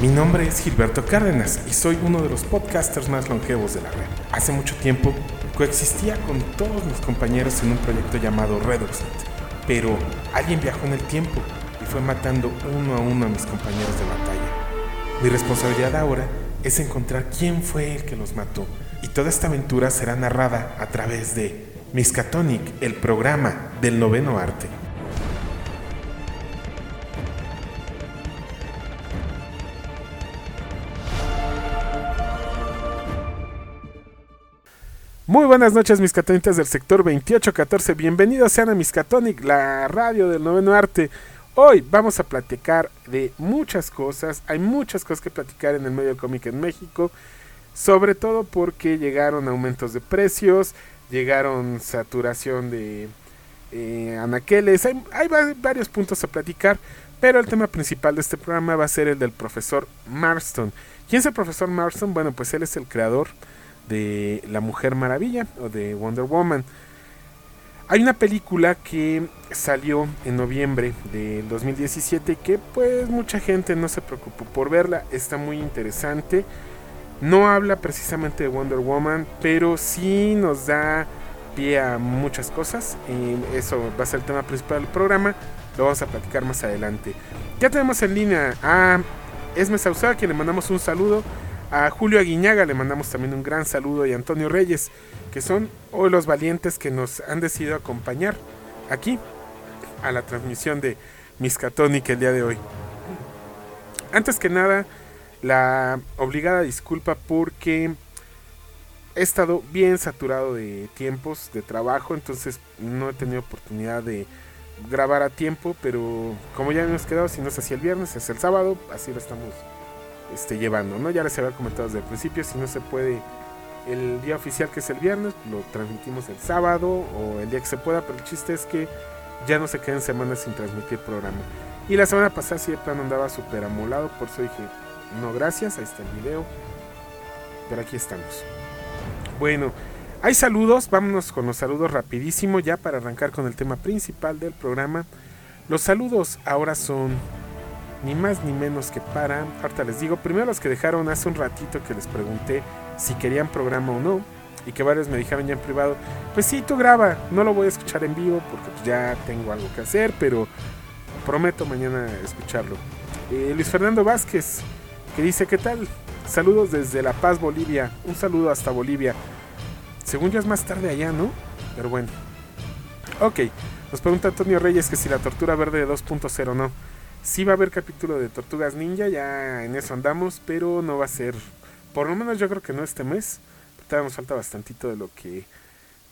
Mi nombre es Gilberto Cárdenas y soy uno de los podcasters más longevos de la red. Hace mucho tiempo coexistía con todos mis compañeros en un proyecto llamado Redoxnet, pero alguien viajó en el tiempo y fue matando uno a uno a mis compañeros de batalla. Mi responsabilidad ahora es encontrar quién fue el que los mató y toda esta aventura será narrada a través de Miskatonic, el programa del noveno arte. Muy buenas noches, mis catonitas del sector 2814. Bienvenidos sean a Miskatonic, la radio del noveno arte. Hoy vamos a platicar de muchas cosas. Hay muchas cosas que platicar en el medio cómic en México. Sobre todo porque llegaron aumentos de precios, llegaron saturación de eh, anaqueles. Hay, hay varios puntos a platicar. Pero el tema principal de este programa va a ser el del profesor Marston. ¿Quién es el profesor Marston? Bueno, pues él es el creador de La Mujer Maravilla o de Wonder Woman. Hay una película que salió en noviembre del 2017 que pues mucha gente no se preocupó por verla, está muy interesante. No habla precisamente de Wonder Woman, pero sí nos da pie a muchas cosas. Eso va a ser el tema principal del programa. Lo vamos a platicar más adelante. Ya tenemos en línea a Esme Sausa, a quien le mandamos un saludo. A Julio Aguiñaga le mandamos también un gran saludo y a Antonio Reyes, que son hoy los valientes que nos han decidido acompañar aquí a la transmisión de Miskatonic el día de hoy. Antes que nada, la obligada disculpa porque he estado bien saturado de tiempos de trabajo, entonces no he tenido oportunidad de grabar a tiempo, pero como ya hemos quedado, si no es así el viernes, es el sábado, así lo estamos este, llevando, ¿no? Ya les había comentado desde el principio, si no se puede el día oficial que es el viernes, lo transmitimos el sábado o el día que se pueda, pero el chiste es que ya no se queden semanas sin transmitir programa. Y la semana pasada sí de plano andaba súper amolado, por eso dije, no gracias, ahí está el video. Pero aquí estamos. Bueno, hay saludos, vámonos con los saludos rapidísimo ya para arrancar con el tema principal del programa. Los saludos ahora son ni más ni menos que para, ahorita les digo, primero los que dejaron hace un ratito que les pregunté si querían programa o no, y que varios me dijeron ya en privado, pues sí, tú graba, no lo voy a escuchar en vivo porque pues ya tengo algo que hacer, pero prometo mañana escucharlo. Eh, Luis Fernando Vázquez, que dice, ¿qué tal? Saludos desde La Paz, Bolivia, un saludo hasta Bolivia. Según yo es más tarde allá, ¿no? Pero bueno. Ok, nos pregunta Antonio Reyes que si la tortura verde de 2.0 no. Sí va a haber capítulo de Tortugas Ninja, ya en eso andamos, pero no va a ser, por lo menos yo creo que no este mes. Todavía nos falta bastantito de lo que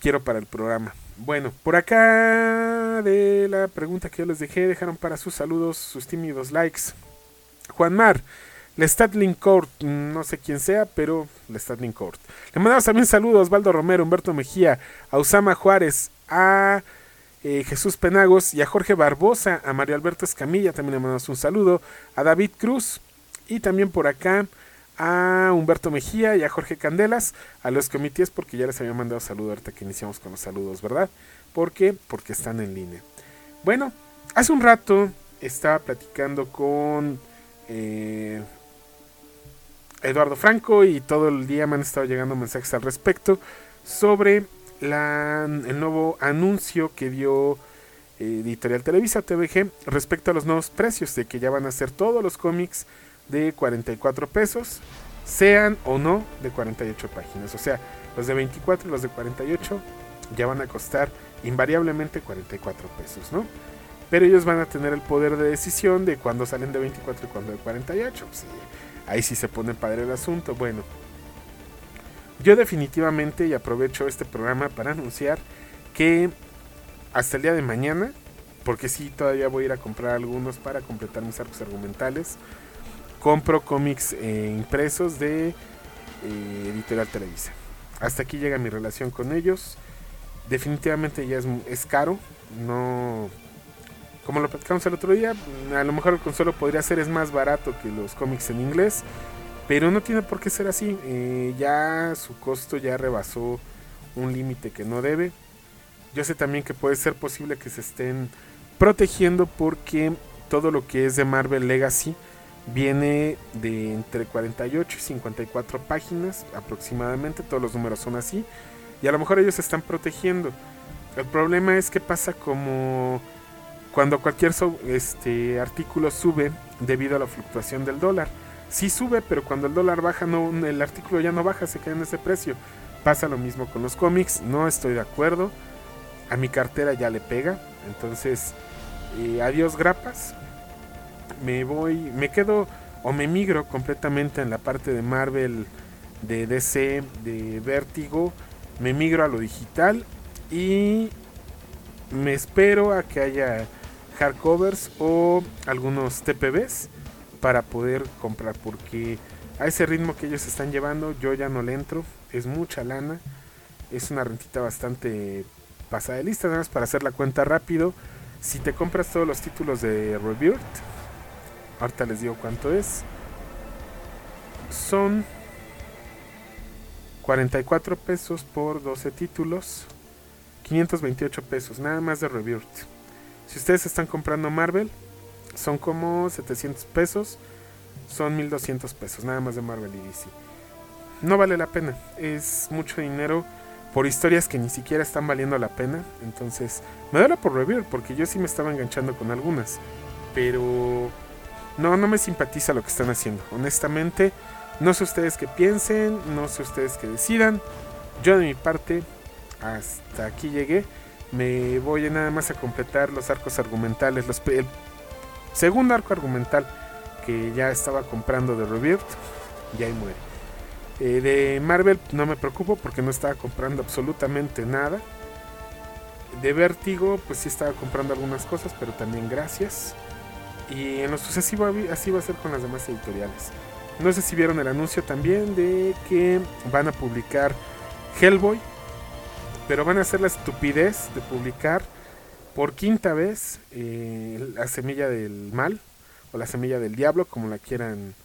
quiero para el programa. Bueno, por acá de la pregunta que yo les dejé, dejaron para sus saludos, sus tímidos likes. Juan Mar, Statling Court, no sé quién sea, pero Statling Court. Le mandamos también saludos a Osvaldo Romero, Humberto Mejía, a Usama Juárez, a eh, Jesús Penagos y a Jorge Barbosa, a Mario Alberto Escamilla, también le mandamos un saludo, a David Cruz y también por acá a Humberto Mejía y a Jorge Candelas, a los comités porque ya les había mandado saludo ahorita que iniciamos con los saludos, ¿verdad? ¿Por qué? Porque están en línea. Bueno, hace un rato estaba platicando con eh, Eduardo Franco y todo el día me han estado llegando mensajes al respecto sobre el nuevo anuncio que dio eh, Editorial Televisa TVG respecto a los nuevos precios de que ya van a ser todos los cómics de 44 pesos, sean o no de 48 páginas. O sea, los de 24 y los de 48 ya van a costar invariablemente 44 pesos, ¿no? Pero ellos van a tener el poder de decisión de cuándo salen de 24 y cuándo de 48. Pues, ahí sí se pone padre el asunto. Bueno, yo definitivamente, y aprovecho este programa para anunciar que hasta el día de mañana, porque sí, todavía voy a ir a comprar algunos para completar mis arcos argumentales, compro cómics eh, impresos de eh, Editorial Televisa. Hasta aquí llega mi relación con ellos. Definitivamente ya es, es caro. No. Como lo platicamos el otro día, a lo mejor el consuelo podría ser es más barato que los cómics en inglés. Pero no tiene por qué ser así. Eh, ya su costo ya rebasó un límite que no debe. Yo sé también que puede ser posible que se estén protegiendo porque todo lo que es de Marvel Legacy Viene de entre 48 y 54 páginas aproximadamente, todos los números son así. Y a lo mejor ellos se están protegiendo. El problema es que pasa como cuando cualquier este, artículo sube debido a la fluctuación del dólar. Sí sube, pero cuando el dólar baja, no, el artículo ya no baja, se queda en ese precio. Pasa lo mismo con los cómics, no estoy de acuerdo. A mi cartera ya le pega. Entonces, eh, adiós grapas. Me voy, me quedo o me migro completamente en la parte de Marvel, de DC, de Vértigo. Me migro a lo digital y me espero a que haya hardcovers o algunos TPBs para poder comprar porque a ese ritmo que ellos están llevando yo ya no le entro, es mucha lana, es una rentita bastante pasada de nada más para hacer la cuenta rápido. Si te compras todos los títulos de Rebirth, ahorita les digo cuánto es, son 44 pesos por 12 títulos, 528 pesos, nada más de Rebirth. Si ustedes están comprando Marvel, son como 700 pesos, son 1200 pesos, nada más de Marvel y DC. No vale la pena, es mucho dinero por historias que ni siquiera están valiendo la pena. Entonces, me duele por Rebirth, porque yo sí me estaba enganchando con algunas, pero no, no me simpatiza lo que están haciendo. Honestamente, no sé ustedes qué piensen, no sé ustedes qué decidan. Yo de mi parte, hasta aquí llegué me voy nada más a completar los arcos argumentales, los, el segundo arco argumental que ya estaba comprando de Rebirth, ya ahí muere. Eh, de Marvel no me preocupo porque no estaba comprando absolutamente nada. De Vértigo, pues sí estaba comprando algunas cosas, pero también gracias. Y en lo sucesivo así va a ser con las demás editoriales. No sé si vieron el anuncio también de que van a publicar Hellboy, pero van a hacer la estupidez de publicar por quinta vez eh, la semilla del mal o la semilla del diablo, como la quieran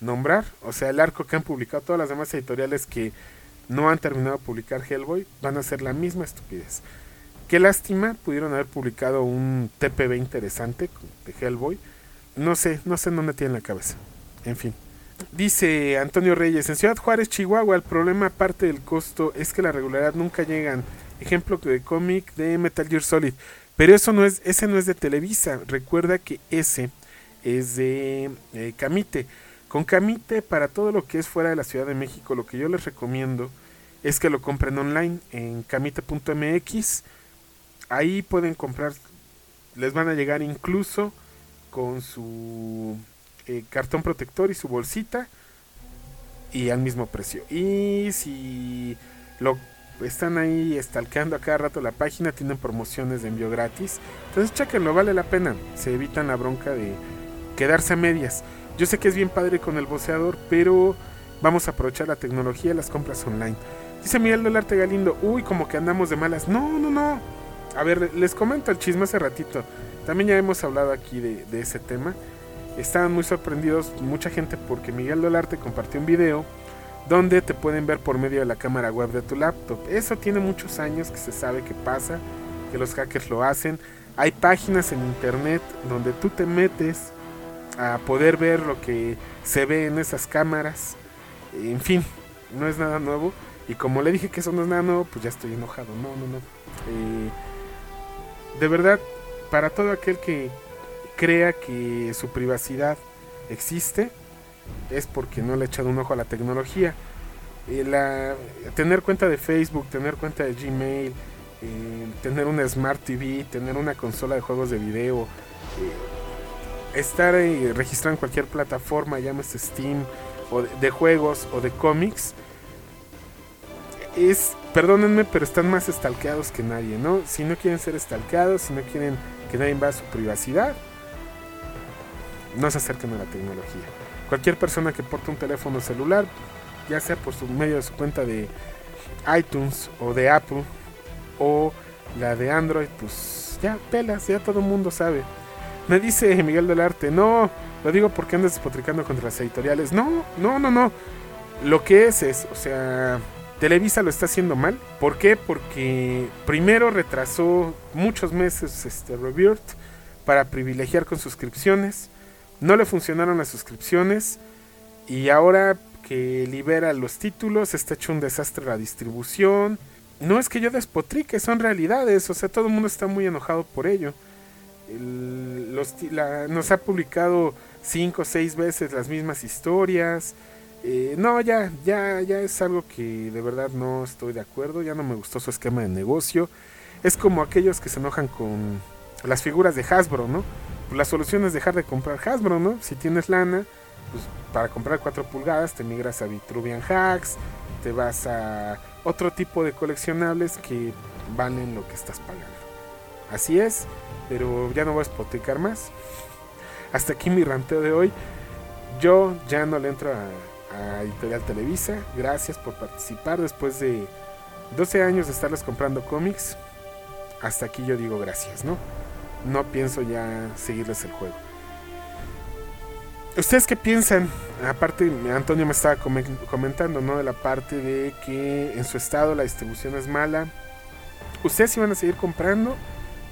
nombrar. O sea, el arco que han publicado todas las demás editoriales que no han terminado de publicar Hellboy van a hacer la misma estupidez. Qué lástima, pudieron haber publicado un TPB interesante de Hellboy. No sé, no sé dónde tienen la cabeza. En fin. Dice Antonio Reyes, en Ciudad Juárez, Chihuahua, el problema aparte del costo es que la regularidad nunca llegan. Ejemplo de cómic de Metal Gear Solid. Pero eso no es, ese no es de Televisa. Recuerda que ese es de eh, Camite. Con Camite, para todo lo que es fuera de la Ciudad de México, lo que yo les recomiendo es que lo compren online en camite.mx. Ahí pueden comprar, les van a llegar incluso con su eh, cartón protector y su bolsita y al mismo precio. Y si lo están ahí estalqueando a cada rato la página, tienen promociones de envío gratis. Entonces chequenlo, vale la pena. Se evitan la bronca de quedarse a medias. Yo sé que es bien padre con el boceador, pero vamos a aprovechar la tecnología y las compras online. Dice Miguel del Arte Galindo, uy, como que andamos de malas. No, no, no. A ver, les comento el chisme hace ratito. También ya hemos hablado aquí de, de ese tema estaban muy sorprendidos mucha gente porque Miguel Dolarte compartió un video donde te pueden ver por medio de la cámara web de tu laptop. Eso tiene muchos años que se sabe que pasa, que los hackers lo hacen. Hay páginas en internet donde tú te metes a poder ver lo que se ve en esas cámaras. En fin, no es nada nuevo. Y como le dije que eso no es nada nuevo, pues ya estoy enojado. No, no, no. Eh, de verdad, para todo aquel que crea que su privacidad existe es porque no le ha echado un ojo a la tecnología. Eh, tener cuenta de Facebook, tener cuenta de Gmail, eh, tener una Smart TV, tener una consola de juegos de video, eh, estar registrado en cualquier plataforma, llámese Steam, o de, juegos o de cómics, es, perdónenme, pero están más estalqueados que nadie, ¿no? Si no quieren ser estalqueados, si no quieren que nadie vea su privacidad, no se acerquen a la tecnología. Cualquier persona que porte un teléfono celular, ya sea por su medio de su cuenta de iTunes o de Apple o la de Android, pues ya pelas, ya todo el mundo sabe. Me dice Miguel del Arte, no, lo digo porque andas despotricando contra las editoriales. No, no, no, no. Lo que es es, o sea, Televisa lo está haciendo mal. ¿Por qué? Porque primero retrasó muchos meses este Rebirth para privilegiar con suscripciones No le funcionaron las suscripciones y ahora que libera los títulos está hecho un desastre la distribución. No es que yo despotrique, son realidades, o sea, todo el mundo está muy enojado por ello. nos ha publicado cinco o seis veces las mismas historias. Eh, no, ya, ya, ya es algo que de verdad no estoy de acuerdo, ya no me gustó su esquema de negocio. Es como aquellos que se enojan con las figuras de Hasbro, ¿no? La solución es dejar de comprar Hasbro, ¿no? Si tienes lana, pues para comprar 4 pulgadas te migras a Vitruvian Hacks, te vas a otro tipo de coleccionables que valen lo que estás pagando. Así es, pero ya no voy a hipotecar más. Hasta aquí mi ranteo de hoy. Yo ya no le entro a, a Editorial Televisa. Gracias por participar después de 12 años de estarles comprando cómics. Hasta aquí yo digo gracias, ¿no? No pienso ya seguirles el juego. ¿Ustedes qué piensan? Aparte, Antonio me estaba comentando, ¿no? De la parte de que en su estado la distribución es mala. ¿Ustedes iban a seguir comprando?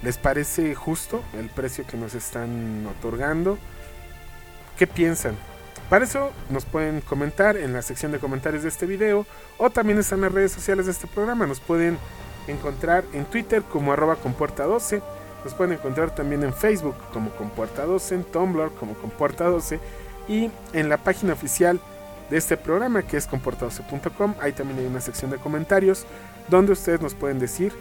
¿Les parece justo el precio que nos están otorgando? ¿Qué piensan? Para eso nos pueden comentar en la sección de comentarios de este video o también están las redes sociales de este programa. Nos pueden encontrar en Twitter como arroba compuerta 12 nos pueden encontrar también en Facebook como Compuerta 12, en Tumblr como Compuerta 12 y en la página oficial de este programa que es comporta12.com. Ahí también hay una sección de comentarios donde ustedes nos pueden decir,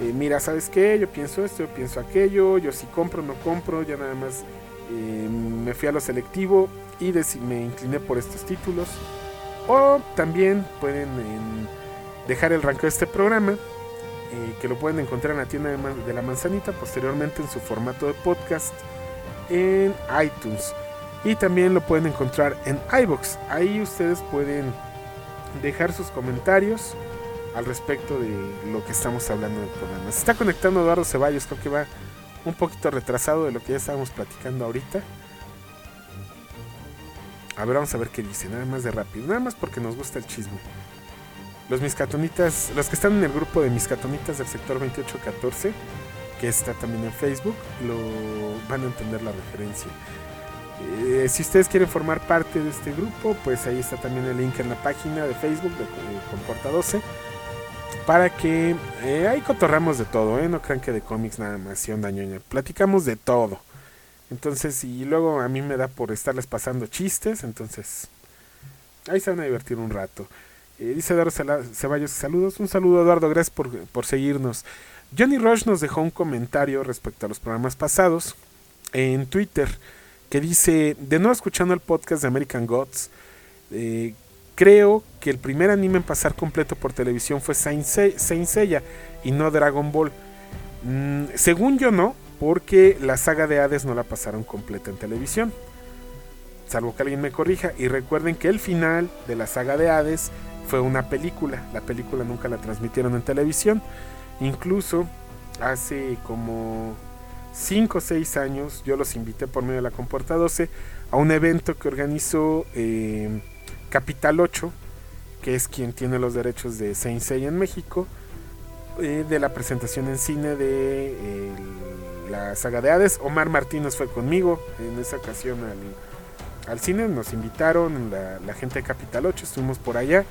eh, mira, ¿sabes qué? Yo pienso esto, yo pienso aquello, yo si compro, no compro, ya nada más eh, me fui a lo selectivo y me incliné por estos títulos. O también pueden dejar el rango de este programa eh, que lo pueden encontrar en la tienda de, la manzanita, posteriormente en su formato de podcast en iTunes. Y también lo pueden encontrar en iBox. Ahí ustedes pueden dejar sus comentarios al respecto de lo que estamos hablando en el programa. Se está conectando Eduardo Ceballos, creo que va un poquito retrasado de lo que ya estábamos platicando ahorita. A ver, vamos a ver qué dice, nada más de rápido, nada más porque nos gusta el chisme. Los miscatonitas, los que están en el grupo de miscatonitas del sector 2814, que está también en Facebook, lo van a entender la referencia. Eh, si ustedes quieren formar parte de este grupo, pues ahí está también el link en la página de Facebook de Comporta 12 para que eh, ahí cotorramos de todo, ¿eh? no crean que de cómics nada más y onda platicamos de todo. Entonces, y luego a mí me da por estarles pasando chistes, entonces ahí se van a divertir un rato. Eh, dice Eduardo Ceballos, saludos. Un saludo Eduardo, gracias por, seguirnos. Johnny Rush nos dejó un comentario respecto a los programas pasados en Twitter que dice, de nuevo escuchando el podcast de American Gods, eh, creo que el primer anime en pasar completo por televisión fue Saint, Seiya y no Dragon Ball. Mm, según yo no, porque la saga de Hades no la pasaron completa en televisión. Salvo que alguien me corrija. Y recuerden que el final de la saga de Hades fue una película. La película nunca la transmitieron en televisión. Incluso hace como 5 o 6 años yo los invité por medio de la Compuerta 12 a un evento que organizó eh, Capital 8, que es quien tiene los derechos de Saint Seiya en México, eh, de la presentación en cine de la saga de Hades. Omar Martínez fue conmigo en esa ocasión al, cine, nos invitaron la, la gente de Capital 8, estuvimos por allá.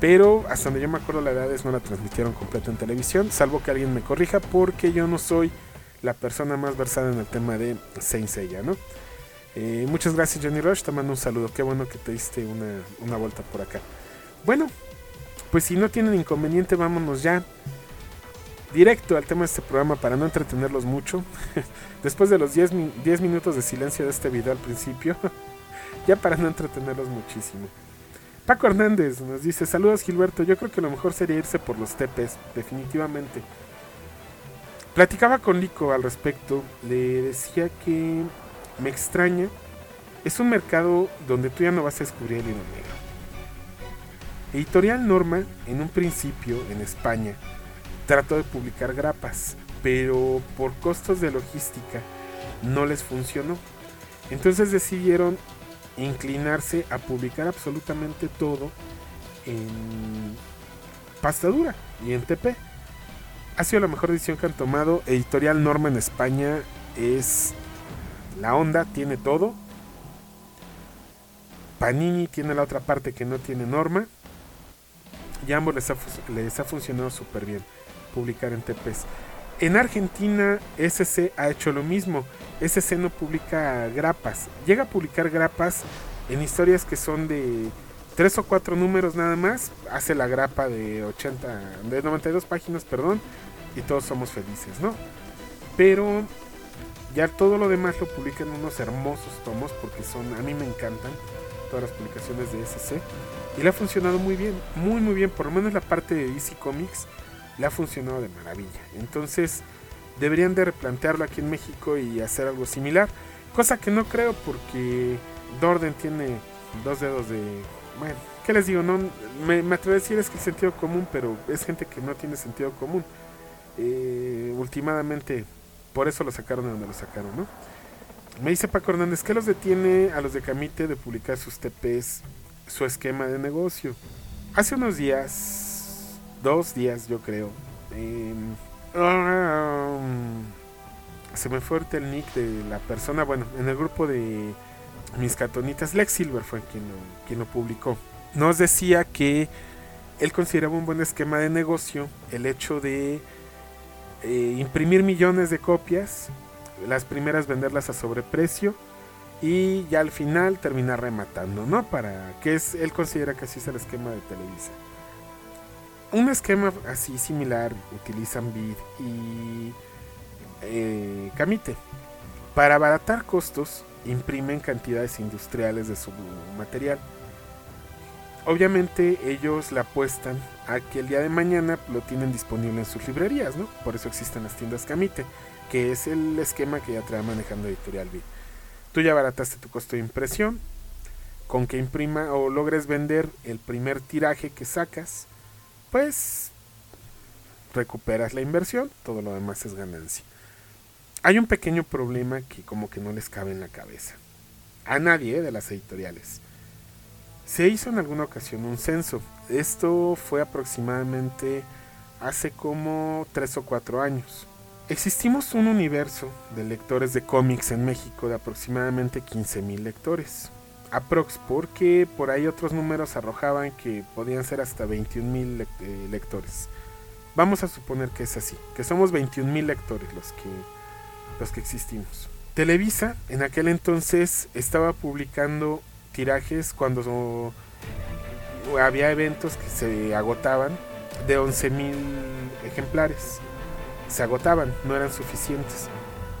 Pero hasta donde yo me acuerdo la edad es no la transmitieron completa en televisión, salvo que alguien me corrija porque yo no soy la persona más versada en el tema de Saint Seiya, ¿no? Eh, muchas gracias Johnny Rush, te mando un saludo, qué bueno que te diste una, una vuelta por acá. Bueno, pues si no tienen inconveniente, vámonos ya directo al tema de este programa para no entretenerlos mucho. Después de los 10, 10 minutos de silencio de este video al principio, ya para no entretenerlos muchísimo. Paco Hernández nos dice, saludos Gilberto, yo creo que lo mejor sería irse por los tepes, definitivamente. Platicaba con Lico al respecto, le decía que me extraña, es un mercado donde tú ya no vas a descubrir el hilo negro. Editorial Norma, en un principio, en España, trató de publicar grapas, pero por costos de logística no les funcionó. Entonces decidieron inclinarse a publicar absolutamente todo en pasta dura y en TP. Ha sido la mejor decisión que han tomado. Editorial Norma en España es la onda, tiene todo. Panini tiene la otra parte que no tiene norma. Y a ambos les ha, funcionado súper bien publicar en TPs. En Argentina, SC ha hecho lo mismo. SC no publica grapas. Llega a publicar grapas en historias que son de tres o cuatro números nada más. Hace la grapa de 80, de 92 páginas, perdón. Y todos somos felices, ¿no? Pero ya todo lo demás lo publica en unos hermosos tomos porque son, a mí me encantan todas las publicaciones de SC. Y le ha funcionado muy bien, muy muy bien. Por lo menos la parte de DC Comics le ha funcionado de maravilla. Entonces deberían de replantearlo aquí en México y hacer algo similar. Cosa que no creo porque Dorden tiene dos dedos de... Bueno, ¿qué les digo? No, me, atrevo a decir es que es sentido común, pero es gente que no tiene sentido común. Eh, por eso lo sacaron de donde lo sacaron, ¿no? Me dice Paco Hernández, ¿qué los detiene a los de Camite de publicar sus TPs, su esquema de negocio? Hace unos días, dos días yo creo, eh, se me fue el nick de la persona, bueno, en el grupo de mis catonitas, Lex Silver fue quien lo, quien lo publicó. Nos decía que él consideraba un buen esquema de negocio el hecho de eh, imprimir millones de copias, las primeras venderlas a sobreprecio y ya al final terminar rematando, ¿no? Para que es, él considera que así es el esquema de Televisa. Un esquema así similar utilizan Bid y eh, Camite. Para abaratar costos, imprimen cantidades industriales de su material. Obviamente ellos le apuestan a que el día de mañana lo tienen disponible en sus librerías, ¿no? Por eso existen las tiendas Camite, que es el esquema que ya trae manejando Editorial Bid. Tú ya abarataste tu costo de impresión, con que imprima o logres vender el primer tiraje que sacas, pues recuperas la inversión, todo lo demás es ganancia. Hay un pequeño problema que como que no les cabe en la cabeza. A nadie de las editoriales. Se hizo en alguna ocasión un censo. Esto fue aproximadamente hace como 3 o 4 años. Existimos un universo de lectores de cómics en México de aproximadamente 15.000 lectores. Aprox, porque por ahí otros números arrojaban que podían ser hasta 21.000 eh, lectores. Vamos a suponer que es así, que somos 21.000 lectores los que los que existimos. Televisa en aquel entonces estaba publicando tirajes cuando había eventos que se agotaban de 11.000 ejemplares. Se agotaban, no eran suficientes.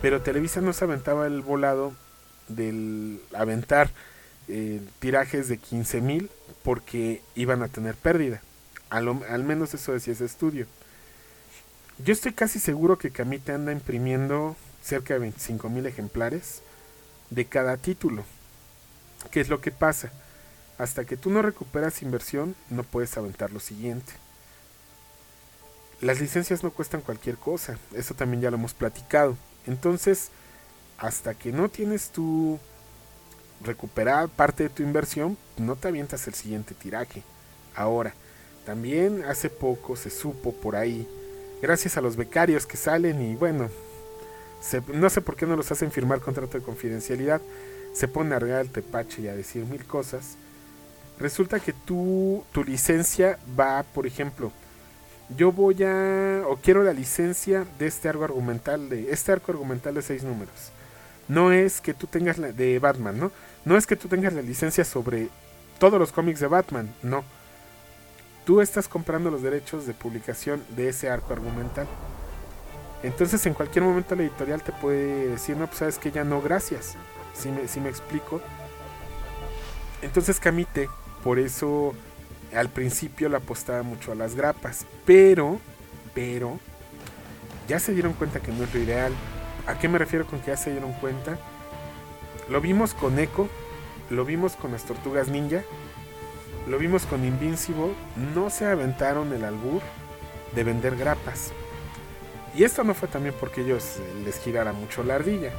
Pero Televisa no se aventaba el volado del aventar eh, tirajes de 15.000 porque iban a tener pérdida. Al, menos eso decía ese estudio. Yo estoy casi seguro que Camite anda imprimiendo cerca de 25.000 ejemplares de cada título. ¿Qué es lo que pasa? Hasta que tú no recuperas inversión, no puedes aventar lo siguiente. Las licencias no cuestan cualquier cosa, eso también ya lo hemos platicado. Entonces, hasta que no tienes tu recuperar parte de tu inversión, no te avientas el siguiente tiraje. Ahora, también hace poco se supo por ahí, gracias a los becarios que salen y bueno, no sé por qué no los hacen firmar contrato de confidencialidad. Se pone a regar el tepache y a decir mil cosas. Resulta que tú, tu licencia va, por ejemplo, yo voy a, o quiero la licencia de este arco argumental, de este arco argumental de seis números. No es que tú tengas la de Batman, ¿no? No es que tú tengas la licencia sobre todos los cómics de Batman, no. Tú estás comprando los derechos de publicación de ese arco argumental. Entonces en cualquier momento la editorial te puede decir, no, pues sabes que ya no, gracias. Si me, si me explico. Entonces Camite, por eso al principio le apostaba mucho a las grapas. Pero, pero, ya se dieron cuenta que no es lo ideal. ¿A qué me refiero con que ya se dieron cuenta? Lo vimos con Echo, lo vimos con las tortugas ninja, lo vimos con Invincible. No se aventaron el albur de vender grapas. Y esto no fue también porque ellos les girara mucho la ardilla.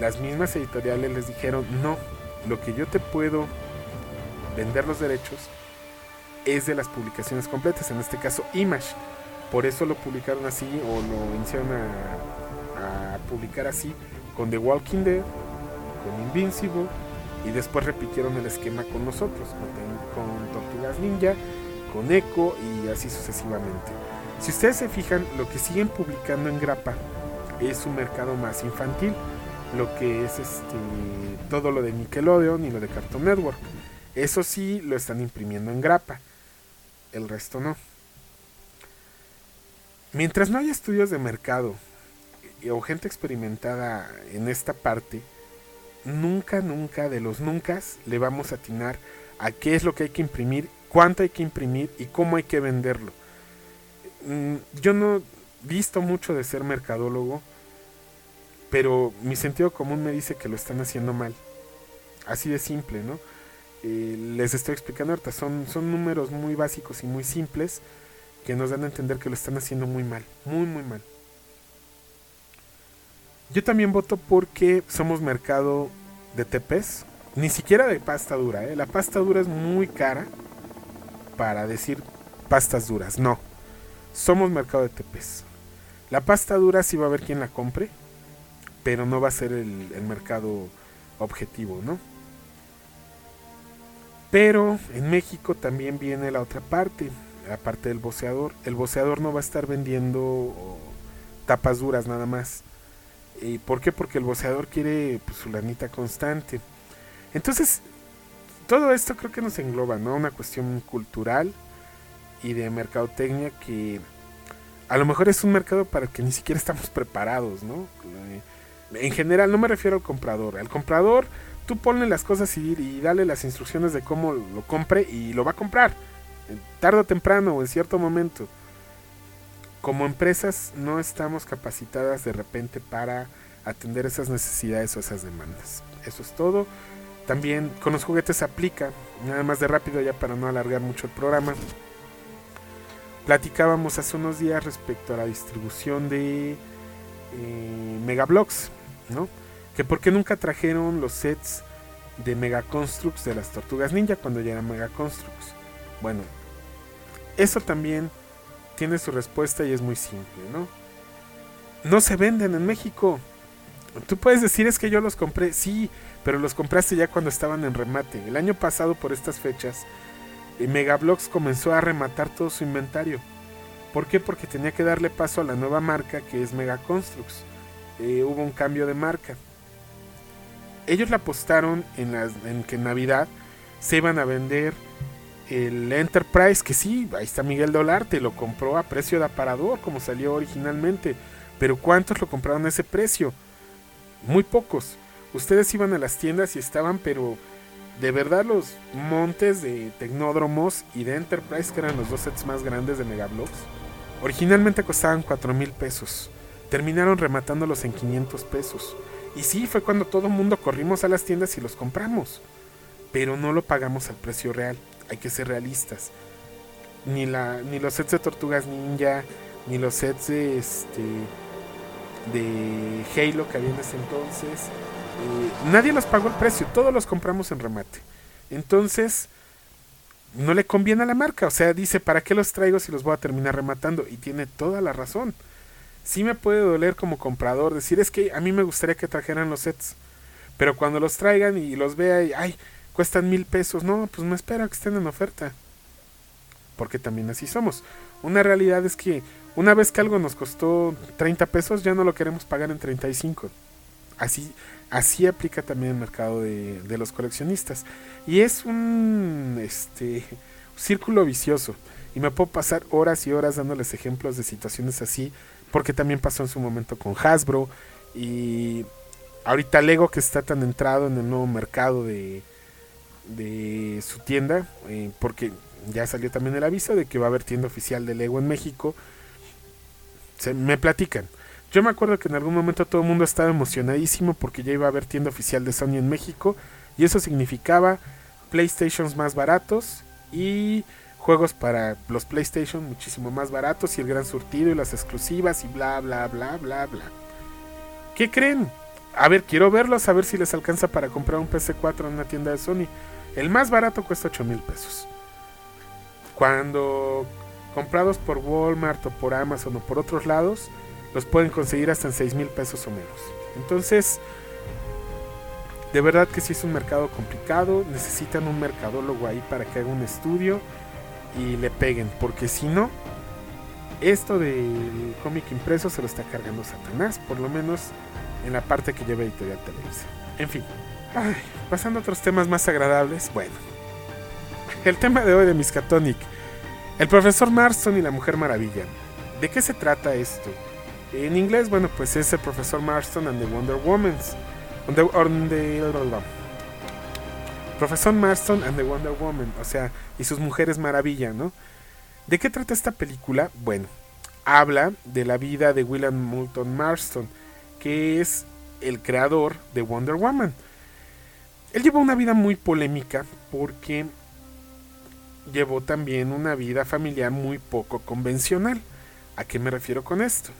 Las mismas editoriales les dijeron, no, lo que yo te puedo vender los derechos es de las publicaciones completas, en este caso Image. Por eso lo publicaron así o lo iniciaron a, publicar así con The Walking Dead, con Invincible y después repitieron el esquema con nosotros, con, con Tortugas Ninja, con Echo y así sucesivamente. Si ustedes se fijan, lo que siguen publicando en Grapa es un mercado más infantil, lo que es este todo lo de Nickelodeon y lo de Cartoon Network. Eso sí lo están imprimiendo en grapa, el resto no. Mientras no haya estudios de mercado eh, o gente experimentada en esta parte, nunca, nunca de los nunca le vamos a atinar a qué es lo que hay que imprimir, cuánto hay que imprimir y cómo hay que venderlo. Mm, yo no visto mucho de ser mercadólogo, pero mi sentido común me dice que lo están haciendo mal. Así de simple, ¿no? Eh, les estoy explicando ahorita, son, son números muy básicos y muy simples que nos dan a entender que lo están haciendo muy mal, muy, muy mal. Yo también voto porque somos mercado de TPs, ni siquiera de pasta dura, ¿eh? la pasta dura es muy cara para decir pastas duras, no, somos mercado de TPs. La pasta dura sí va a haber quien la compre, pero no va a ser el, mercado objetivo, ¿no? Pero en México también viene la otra parte, la parte del boceador. El boceador no va a estar vendiendo tapas duras nada más. ¿Y por qué? Porque el boceador quiere pues, su lanita constante. Entonces, todo esto creo que nos engloba, ¿no? Una cuestión cultural y de mercadotecnia que a lo mejor es un mercado para el que ni siquiera estamos preparados, ¿no? En general, no me refiero al comprador. Al comprador tú ponle las cosas y, y dale las instrucciones de cómo lo compre y lo va a comprar. Tarde o temprano o en cierto momento. Como empresas no estamos capacitadas de repente para atender esas necesidades o esas demandas. Eso es todo. También con los juguetes aplica, nada más de rápido ya para no alargar mucho el programa. Platicábamos hace unos días respecto a la distribución de eh, Megablocks, ¿no? que por qué nunca trajeron los sets de Mega Constructs de las Tortugas Ninja cuando ya eran Mega Constructs. Bueno, eso también tiene su respuesta y es muy simple, ¿no? No se venden en México. Tú puedes decir es que yo los compré, sí, pero los compraste ya cuando estaban en remate. El año pasado por estas fechas, eh, Megablocks comenzó a rematar todo su inventario. ¿Por qué? Porque tenía que darle paso a la nueva marca que es Mega Constructs. Eh, hubo un cambio de marca ellos le apostaron en, que en Navidad se iban a vender el Enterprise, que sí, ahí está Miguel Dolarte, lo compró a precio de aparador, como salió originalmente. Pero ¿cuántos lo compraron a ese precio? Muy pocos. Ustedes iban a las tiendas y estaban, pero de verdad los montes de Tecnódromos y de Enterprise, que eran los dos sets más grandes de Megablocks, originalmente costaban 4 mil pesos. Terminaron rematándolos en 500 pesos. Y sí, fue cuando todo el mundo corrimos a las tiendas y los compramos. Pero no lo pagamos al precio real. Hay que ser realistas. Ni, la, ni los sets de Tortugas Ninja, ni los sets de, este, de Halo que había en ese entonces. Eh, nadie los pagó el precio, todos los compramos en remate. Entonces, no le conviene a la marca. O sea, dice, ¿para qué los traigo si los voy a terminar rematando? Y tiene toda la razón sí me puede doler como comprador decir es que a mí me gustaría que trajeran los sets. Pero cuando los traigan y los vea y, ay, cuestan mil pesos, no, pues me espera que estén en oferta. Porque también así somos. Una realidad es que una vez que algo nos costó 30 pesos, ya no lo queremos pagar en 35. Así, así aplica también el mercado de, de los coleccionistas. Y es un este, círculo vicioso. Y me puedo pasar horas y horas dándoles ejemplos de situaciones así porque también pasó en su momento con Hasbro y ahorita Lego que está tan entrado en el nuevo mercado de, de su tienda, eh, porque ya salió también el aviso de que va a haber tienda oficial de Lego en México. Se, me platican. Yo me acuerdo que en algún momento todo el mundo estaba emocionadísimo porque ya iba a haber tienda oficial de Sony en México y eso significaba PlayStations más baratos y juegos para los PlayStation muchísimo más baratos y el gran surtido y las exclusivas y bla bla bla bla bla. ¿Qué creen? A ver, quiero verlos a ver si les alcanza para comprar un PC4 en una tienda de Sony. El más barato cuesta 8 mil pesos. Cuando comprados por Walmart o por Amazon o por otros lados, los pueden conseguir hasta en 6 mil pesos o menos. Entonces, De verdad que sí es un mercado complicado, necesitan un mercadólogo ahí para que haga un estudio y le peguen, porque si no, esto del cómic impreso se lo está cargando Satanás, por lo menos en la parte que lleva Editorial Televisa. En fin, pasando a otros temas más agradables, bueno, el tema de hoy de Miskatonic, el profesor Marston y la Mujer Maravilla. ¿De qué se trata esto? En inglés, bueno, pues es el profesor Marston and the Wonder Woman. profesor Marston and the Wonder Woman, o sea, y sus mujeres maravilla, ¿no? ¿De qué trata esta película? Bueno, habla de la vida de William Moulton Marston, que es el creador de Wonder Woman. Él llevó una vida muy polémica porque llevó también una vida familiar muy poco convencional. ¿A qué me refiero con esto?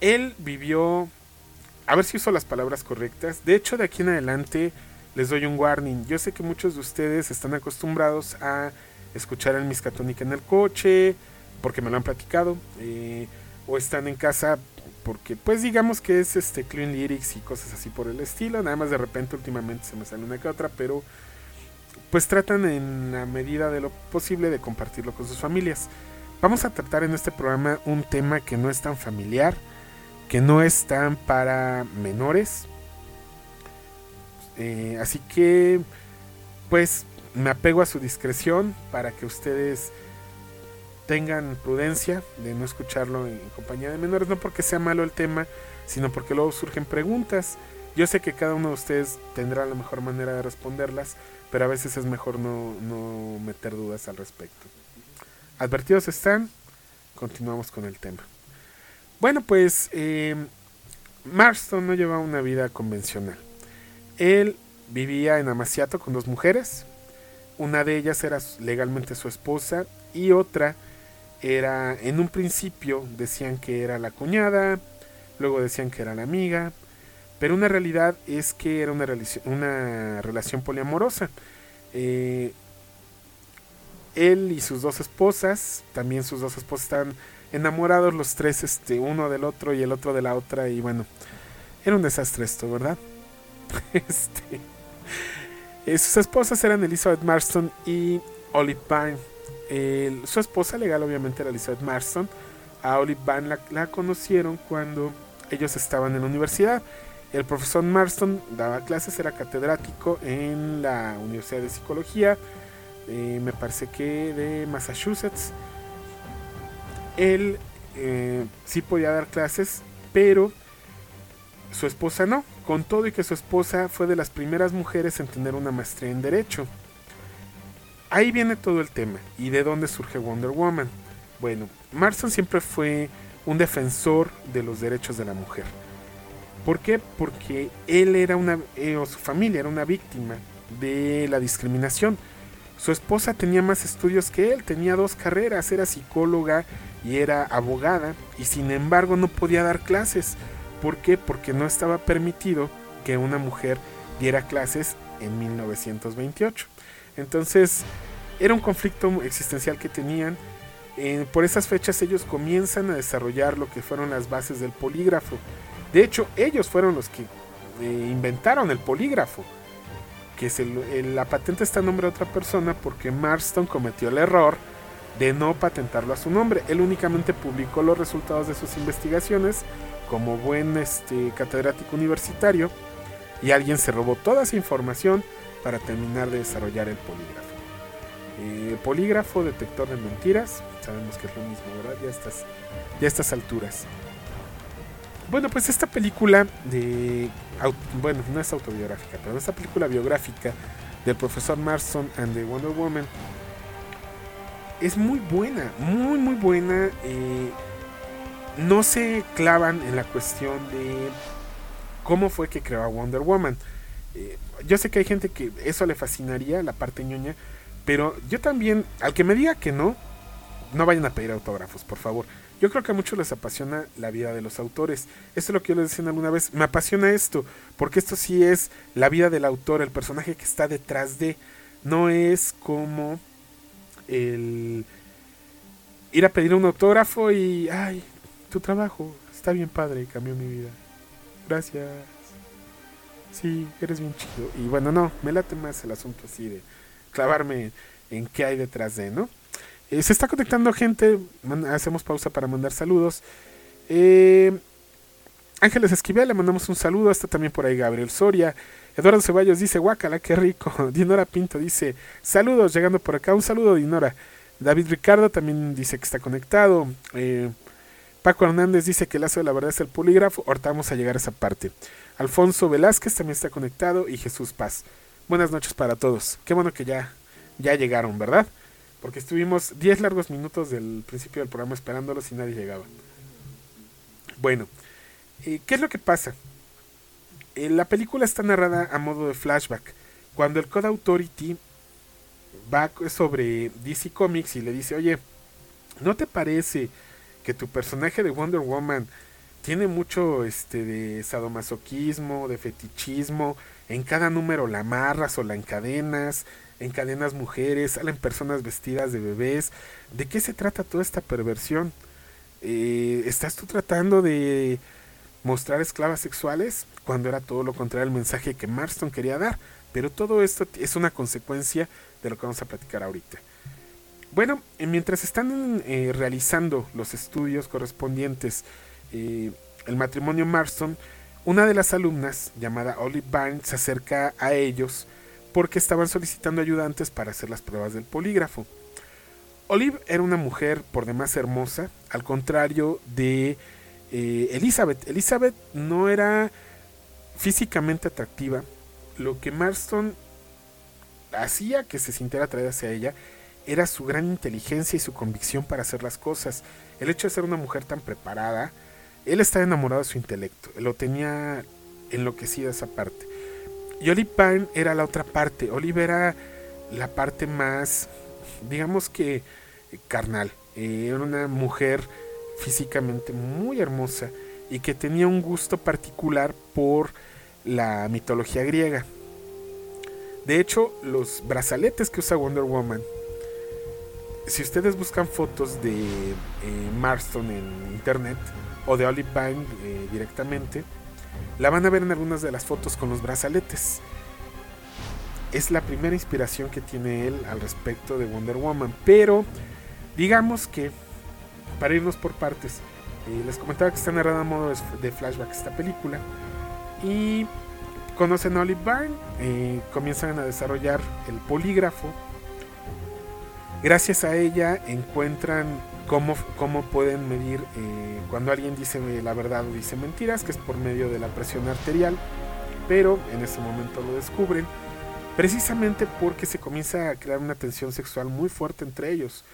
Él vivió, a ver si uso las palabras correctas, de hecho de aquí en adelante les doy un warning. Yo sé que muchos de ustedes están acostumbrados a escuchar el Miskatonic en el coche, porque me lo han platicado, eh, o están en casa porque pues digamos que es este clean lyrics y cosas así por el estilo, nada más de repente últimamente se me sale una que otra, pero pues tratan en la medida de lo posible de compartirlo con sus familias. Vamos a tratar en este programa un tema que no es tan familiar, que no es tan para menores. Eh, así que, pues, me apego a su discreción para que ustedes tengan prudencia de no escucharlo en compañía de menores, no porque sea malo el tema, sino porque luego surgen preguntas. Yo sé que cada uno de ustedes tendrá la mejor manera de responderlas, pero a veces es mejor no, no meter dudas al respecto. Advertidos están, continuamos con el tema. Bueno, pues eh, Marston no llevaba una vida convencional. Él vivía en Amaciato con dos mujeres. Una de ellas era legalmente su esposa y otra era, en un principio decían que era la cuñada, luego decían que era la amiga, pero una realidad es que era una, una relación poliamorosa. Eh, él y sus dos esposas, también sus dos esposas estaban enamorados los tres, este, uno del otro y el otro de la otra, y bueno, era un desastre esto, ¿verdad? este, eh, sus esposas eran Elizabeth Marston y Olive Byrne su esposa legal obviamente era Elizabeth Marston. A Olive Byrne la, conocieron cuando ellos estaban en la universidad. El profesor Marston daba clases, era catedrático en la Universidad de Psicología, eh, me parece que de Massachusetts. Él eh, sí podía dar clases, pero su esposa no, con todo y que su esposa fue de las primeras mujeres en tener una maestría en Derecho ahí viene todo el tema. ¿Y de dónde surge Wonder Woman? Bueno, Marston siempre fue un defensor de los derechos de la mujer. ¿Por qué? Porque él era una, eh, o su familia era una víctima de la discriminación. Su esposa tenía más estudios que él, tenía dos carreras, era psicóloga y era abogada, y sin embargo no podía dar clases. ¿Por qué? Porque no estaba permitido que una mujer diera clases en 1928. Entonces, era un conflicto existencial que tenían. Eh, por esas fechas ellos comienzan a desarrollar lo que fueron las bases del polígrafo. De hecho, ellos fueron los que eh, inventaron el polígrafo. Que la patente está en nombre de otra persona porque Marston cometió el error de no patentarlo a su nombre. Él únicamente publicó los resultados de sus investigaciones como buen este, catedrático universitario y alguien se robó toda esa información para terminar de desarrollar el polígrafo. Eh, polígrafo, detector de mentiras, sabemos que es lo mismo, ¿verdad? Ya estas, ya estas alturas. Bueno, pues esta película de. Bueno, no es autobiográfica, pero esta película biográfica del profesor Marston and the Wonder Woman es muy buena, muy, muy buena. Eh, no se clavan en la cuestión de cómo fue que creó a Wonder Woman. Eh, yo sé que hay gente que eso le fascinaría, la parte ñoña, pero yo también, al que me diga que no, no vayan a pedir autógrafos, por favor. Yo creo que a muchos les apasiona la vida de los autores. Esto es lo que yo les decía alguna vez. Me apasiona esto, porque esto sí es la vida del autor, el personaje que está detrás de. No es como el ir a pedir un autógrafo y, ay, tu trabajo está bien padre, cambió mi vida. Gracias. Sí, eres bien chido. Y bueno, no, me late más el asunto así de clavarme en qué hay detrás de, ¿no? Eh, se está conectando gente, hacemos pausa para mandar saludos. Eh, Ángeles Esquivel, le mandamos un saludo. Está también por ahí Gabriel Soria. Eduardo Ceballos dice, guácala, qué rico. Dinora Pinto dice, saludos, llegando por acá. Un saludo, Dinora. David Ricardo también dice que está conectado. Eh, Paco Hernández dice que el lazo de la verdad es el polígrafo. Ahorita vamos a llegar a esa parte. Alfonso Velázquez también está conectado. Y Jesús Paz. Buenas noches para todos. Qué bueno que ya, ya llegaron, ¿verdad? Porque estuvimos 10 largos minutos del principio del programa esperándolos y nadie llegaba. Bueno, eh, ¿qué es lo que pasa? Eh, la película está narrada a modo de flashback. Cuando el Code Authority va sobre DC Comics y le dice, oye, ¿no te parece que tu personaje de Wonder Woman tiene mucho este de sadomasoquismo, de fetichismo, en cada número la amarras o la encadenas, encadenas mujeres, salen personas vestidas de bebés. ¿De qué se trata toda esta perversión? Eh, ¿Estás tú tratando de mostrar esclavas sexuales cuando era todo lo contrario al mensaje que Marston quería dar? Pero todo esto es una consecuencia de lo que vamos a platicar ahorita. Bueno, eh, mientras están eh, realizando los estudios correspondientes el matrimonio Marston, una de las alumnas, llamada Olive Barnes, se acerca a ellos porque estaban solicitando ayudantes para hacer las pruebas del polígrafo. Olive era una mujer por demás hermosa, al contrario de eh, Elizabeth. Elizabeth no era físicamente atractiva. Lo que Marston hacía que se sintiera atraída hacia ella era su gran inteligencia y su convicción para hacer las cosas. El hecho de ser una mujer tan preparada, él estaba enamorado de su intelecto, lo tenía enloquecida esa parte. Y Olive Pine era la otra parte. Olive era la parte más, digamos que, carnal. Eh, era una mujer físicamente muy hermosa y que tenía un gusto particular por la mitología griega. De hecho, los brazaletes que usa Wonder Woman, si ustedes buscan fotos de eh, Marston en internet o de Olive Pine eh, directamente, la van a ver en algunas de las fotos con los brazaletes. Es la primera inspiración que tiene él al respecto de Wonder Woman. Pero digamos que, para irnos por partes, eh, les comentaba que está narrada a modo de flashback esta película. Y conocen a Olive Byrne, eh, comienzan a desarrollar el polígrafo. Gracias a ella encuentran cómo, pueden medir eh, cuando alguien dice la verdad o dice mentiras, que es por medio de la presión arterial, pero en ese momento lo descubren, precisamente porque se comienza a crear una tensión sexual muy fuerte entre ellos,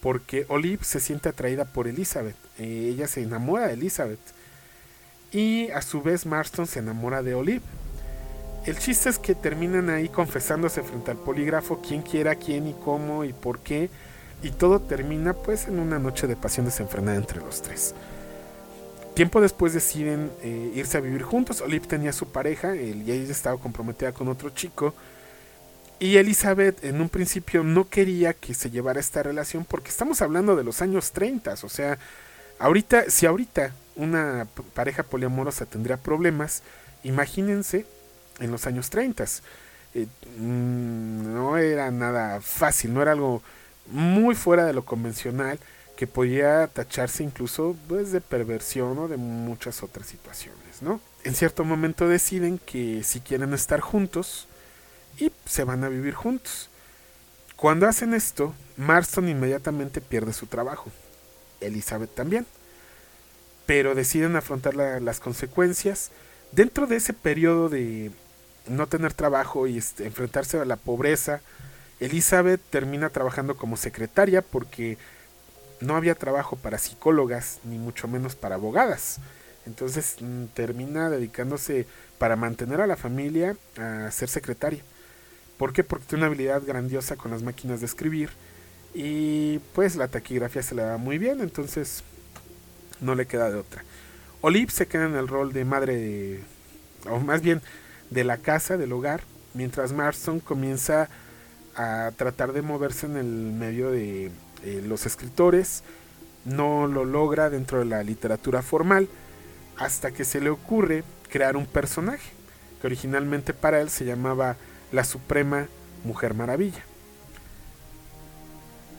porque Olive se siente atraída por Elizabeth, eh, ella se enamora de Elizabeth, y a su vez Marston se enamora de Olive. El chiste es que terminan ahí confesándose frente al polígrafo quién quiera quién y cómo y por qué y todo termina pues en una noche de pasión desenfrenada entre los tres. Tiempo después deciden eh, irse a vivir juntos. Olive tenía su pareja él, y ella estaba comprometida con otro chico. Y Elizabeth en un principio no quería que se llevara esta relación porque estamos hablando de los años 30. O sea, ahorita, si ahorita una pareja poliamorosa tendría problemas, imagínense en los años 30. Eh, mm, no era nada fácil, no era algo muy fuera de lo convencional que podía tacharse incluso pues, de perversión o de muchas otras situaciones, ¿no? En cierto momento deciden que si quieren estar juntos y se van a vivir juntos. Cuando hacen esto, Marston inmediatamente pierde su trabajo. Elizabeth también. Pero deciden afrontar las consecuencias. Dentro de ese periodo de no tener trabajo y este, enfrentarse a la pobreza, Elizabeth termina trabajando como secretaria porque no había trabajo para psicólogas ni mucho menos para abogadas. Entonces mm, termina dedicándose para mantener a la familia a ser secretaria. ¿Por qué? Porque tiene una habilidad grandiosa con las máquinas de escribir y pues la taquigrafía se le da muy bien, entonces no le queda de otra. Olive se queda en el rol de madre o más bien de la casa, del hogar, mientras Marston comienza a tratar de moverse en el medio de eh, los escritores, no lo logra dentro de la literatura formal, hasta que se le ocurre crear un personaje. que originalmente para él se llamaba la Suprema Mujer Maravilla.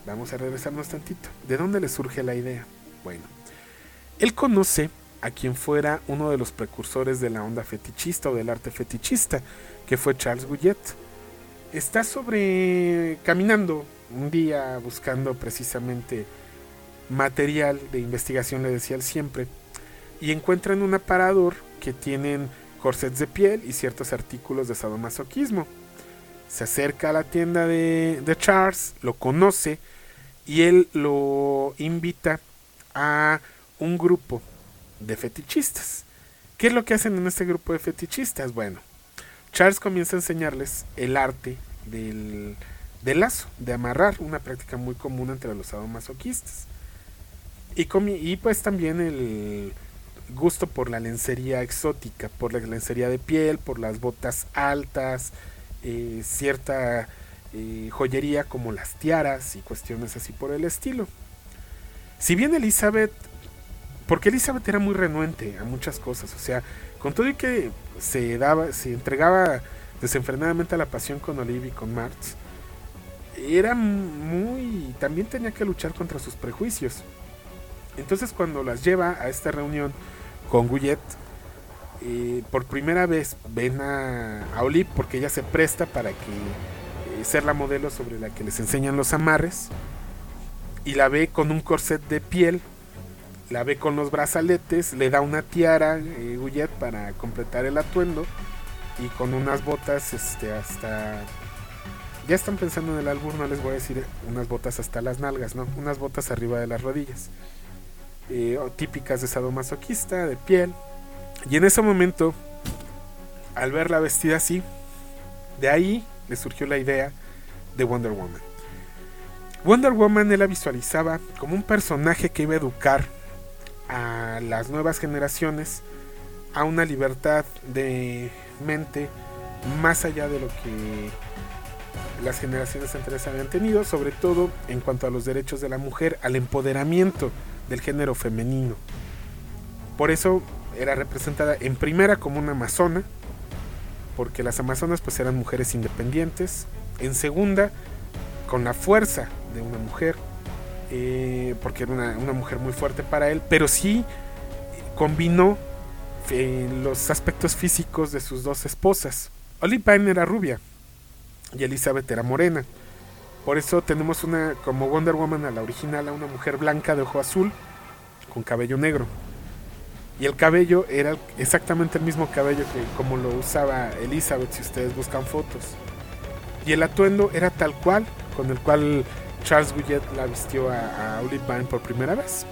Vamos a regresarnos tantito. ¿De dónde le surge la idea? Bueno, él conoce a quien fuera uno de los precursores de la onda fetichista o del arte fetichista, que fue Charles Gouillet. Está sobre caminando un día buscando precisamente material de investigación, le decía él siempre, y encuentra en un aparador que tienen corsets de piel y ciertos artículos de sadomasoquismo. Se acerca a la tienda de, de Charles, lo conoce y él lo invita a un grupo de fetichistas. ¿Qué es lo que hacen en este grupo de fetichistas? Bueno, Charles comienza a enseñarles el arte del, lazo, de amarrar, una práctica muy común entre los sadomasoquistas. Y, y pues también el gusto por la lencería exótica, por la lencería de piel, por las botas altas, eh, cierta eh, joyería como las tiaras y cuestiones así por el estilo. Si bien Elizabeth porque Elizabeth era muy renuente a muchas cosas, o sea, con todo y que se daba, se entregaba desenfrenadamente a la pasión con Olivia y con Marx, era muy, también tenía que luchar contra sus prejuicios. Entonces cuando las lleva a esta reunión con Gouillet, eh, por primera vez ven a, a Olive porque ella se presta para que eh, ser la modelo sobre la que les enseñan los amarres y la ve con un corset de piel la ve con los brazaletes, le da una tiara eh, Gullet para completar el atuendo y con unas botas este hasta ya están pensando en el álbum, no les voy a decir unas botas hasta las nalgas, no, unas botas arriba de las rodillas. Eh, típicas de sadomasoquista, de piel. Y en ese momento, al verla vestida así, de ahí le surgió la idea de Wonder Woman. Wonder Woman él la visualizaba como un personaje que iba a educar a las nuevas generaciones a una libertad de mente más allá de lo que las generaciones anteriores habían tenido, sobre todo en cuanto a los derechos de la mujer, al empoderamiento del género femenino. Por eso era representada en primera como una amazona, porque las amazonas pues eran mujeres independientes, en segunda con la fuerza de una mujer, eh, porque era una, mujer muy fuerte para él, pero sí combinó eh, los aspectos físicos de sus dos esposas. Olive Pine era rubia y Elizabeth era morena. Por eso tenemos una, como Wonder Woman a la original, a una mujer blanca de ojo azul con cabello negro. Y el cabello era exactamente el mismo cabello que como lo usaba Elizabeth si ustedes buscan fotos. Y el atuendo era tal cual con el cual Charles Gouillet la vistió a, Olive Vine por primera vez,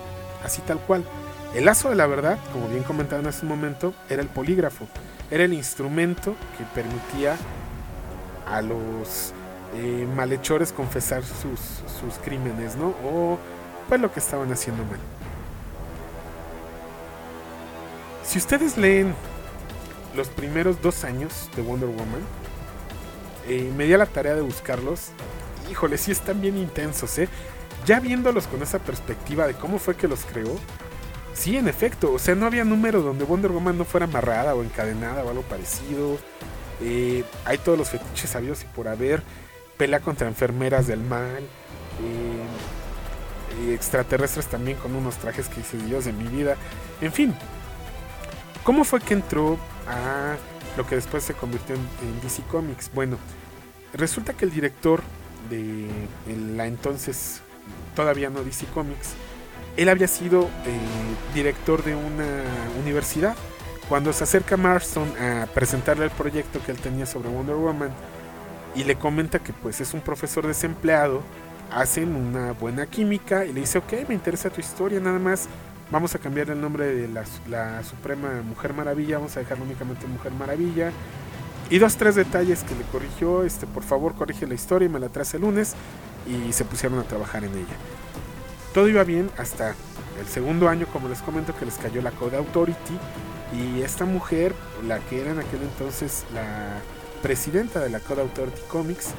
así tal cual. El lazo de la verdad, como bien comentaba en ese momento, era el polígrafo, era el instrumento que permitía a los eh, malhechores confesar sus, sus crímenes, ¿no? O pues lo que estaban haciendo mal. Si ustedes leen los primeros dos años de Wonder Woman, eh, me di a la tarea de buscarlos híjole, sí están bien intensos, ¿eh? Ya viéndolos con esa perspectiva de cómo fue que los creó, sí, en efecto, o sea, no había número donde Wonder Woman no fuera amarrada o encadenada o algo parecido. Eh, hay todos los fetiches sabios y por haber, pelea contra enfermeras del mal, eh, extraterrestres también con unos trajes que hice Dios de mi vida, en fin. ¿Cómo fue que entró a lo que después se convirtió en DC Comics? Bueno, resulta que el director de la entonces todavía no DC Comics, él había sido eh, director de una universidad. Cuando se acerca Marston a presentarle el proyecto que él tenía sobre Wonder Woman y le comenta que pues es un profesor desempleado, hacen una buena química y le dice, ok, me interesa tu historia, nada más vamos a cambiar el nombre de la, la Suprema Mujer Maravilla, vamos a dejarlo únicamente Mujer Maravilla y dos, tres detalles que le corrigió, este, por favor corrige la historia y me la traes el lunes. Y se pusieron a trabajar en ella. Todo iba bien hasta el segundo año, como les comento, que les cayó la Code Authority. Y esta mujer, la que era en aquel entonces la presidenta de la Code Authority Comics,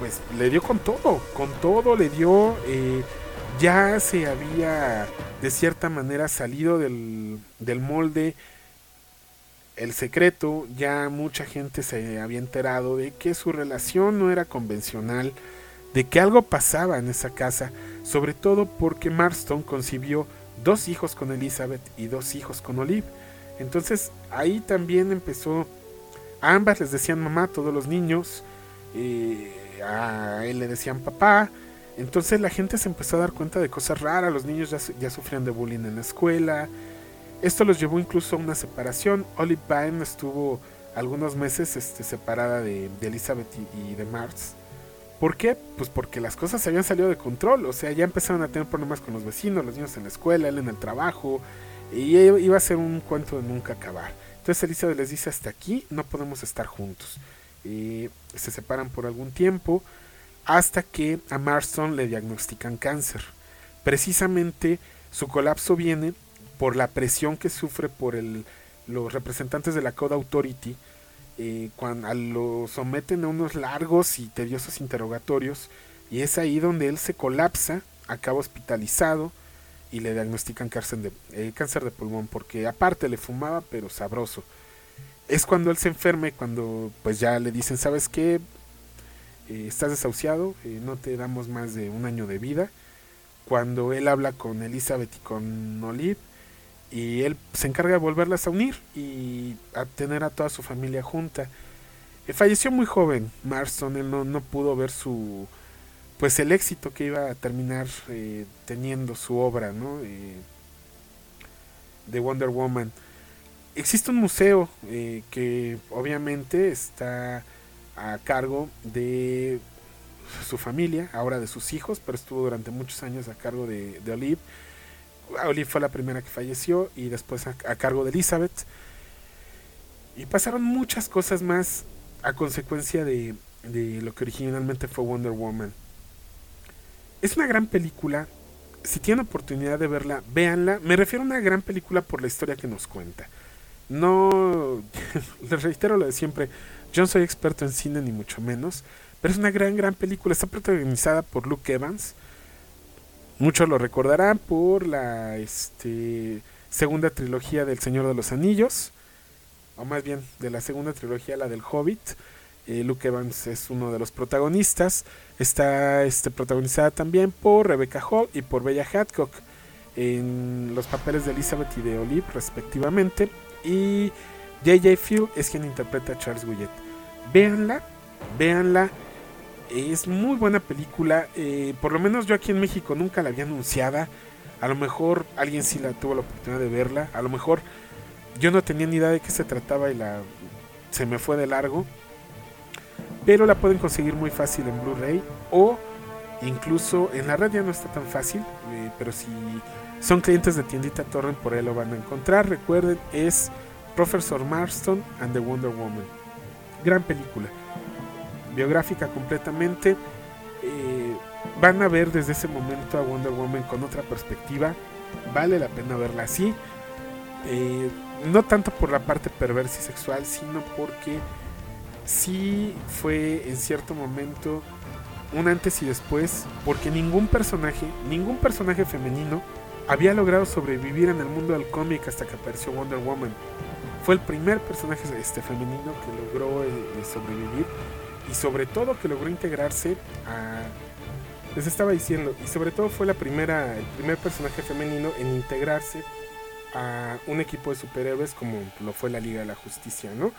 pues le dio con todo, con todo le dio. Eh, ya se había de cierta manera salido del, del molde el secreto, ya mucha gente se había enterado de que su relación no era convencional, de que algo pasaba en esa casa, sobre todo porque Marston concibió dos hijos con Elizabeth y dos hijos con Olive. Entonces ahí también empezó, a ambas les decían mamá, todos los niños, eh, a él le decían papá, entonces la gente se empezó a dar cuenta de cosas raras, los niños ya, ya sufrían de bullying en la escuela, esto los llevó incluso a una separación, Olive Byrne estuvo algunos meses este, separada de, Elizabeth y, de Mars. ¿Por qué? Pues porque las cosas se habían salido de control, o sea, ya empezaron a tener problemas con los vecinos, los niños en la escuela, él en el trabajo, y iba a ser un cuento de nunca acabar. Entonces Elizabeth les dice, hasta aquí no podemos estar juntos. Y se separan por algún tiempo hasta que a Marston le diagnostican cáncer. Precisamente su colapso viene por la presión que sufre por el, los representantes de la Code Authority eh, cuando lo someten a unos largos y tediosos interrogatorios y es ahí donde él se colapsa, acaba hospitalizado y le diagnostican cáncer de, eh, cáncer de pulmón porque aparte le fumaba pero sabroso. Es cuando él se enferma y cuando pues ya le dicen, ¿sabes qué? Eh, estás desahuciado, no te damos más de un año de vida. Cuando él habla con Elizabeth y con Olive y él se encarga de volverlas a unir y a tener a toda su familia junta. falleció muy joven Marston, él no, no pudo ver su pues el éxito que iba a terminar eh, teniendo su obra, ¿no? Eh, de Wonder Woman. Existe un museo eh, que obviamente está a cargo de su familia, ahora de sus hijos, pero estuvo durante muchos años a cargo de, Olive. Olive fue la primera que falleció y después a, cargo de Elizabeth. Y pasaron muchas cosas más a consecuencia de, de lo que originalmente fue Wonder Woman. Es una gran película. Si tienen oportunidad de verla, véanla. Me refiero a una gran película por la historia que nos cuenta. No, les reitero lo de siempre, yo no soy experto en cine ni mucho menos, pero es una gran, gran película. Está protagonizada por Luke Evans. Muchos lo recordarán por la este, segunda trilogía del Señor de los Anillos, o más bien de la segunda trilogía, la del Hobbit. Eh, Luke Evans es uno de los protagonistas. Está este, protagonizada también por Rebecca Hall y por Bella Hadcock en los papeles de Elizabeth y de Olive respectivamente. Y J.J. Field es quien interpreta a Charles Goulet. Véanla, véanla. Es muy buena película. Eh, por lo menos yo aquí en México nunca la había anunciada. A lo mejor alguien sí la tuvo la oportunidad de verla. A lo mejor yo no tenía ni idea de qué se trataba y la se me fue de largo pero la pueden conseguir muy fácil en Blu-ray o incluso en la red ya no está tan fácil, eh, pero si son clientes de tiendita Torrent por ahí lo van a encontrar. Recuerden, es Professor Marston and the Wonder Woman. Gran película, biográfica completamente. Eh, van a ver desde ese momento a Wonder Woman con otra perspectiva. Vale la pena verla así. Eh, no tanto por la parte perversa y sexual, sino porque sí fue en cierto momento un antes y después, porque ningún personaje, ningún personaje femenino había logrado sobrevivir en el mundo del cómic hasta que apareció Wonder Woman. Fue el primer personaje este, femenino que logró eh, sobrevivir y sobre todo que logró integrarse a... Les estaba diciendo, y sobre todo fue la primera, el primer personaje femenino en integrarse a un equipo de superhéroes como lo fue la Liga de la Justicia, ¿no?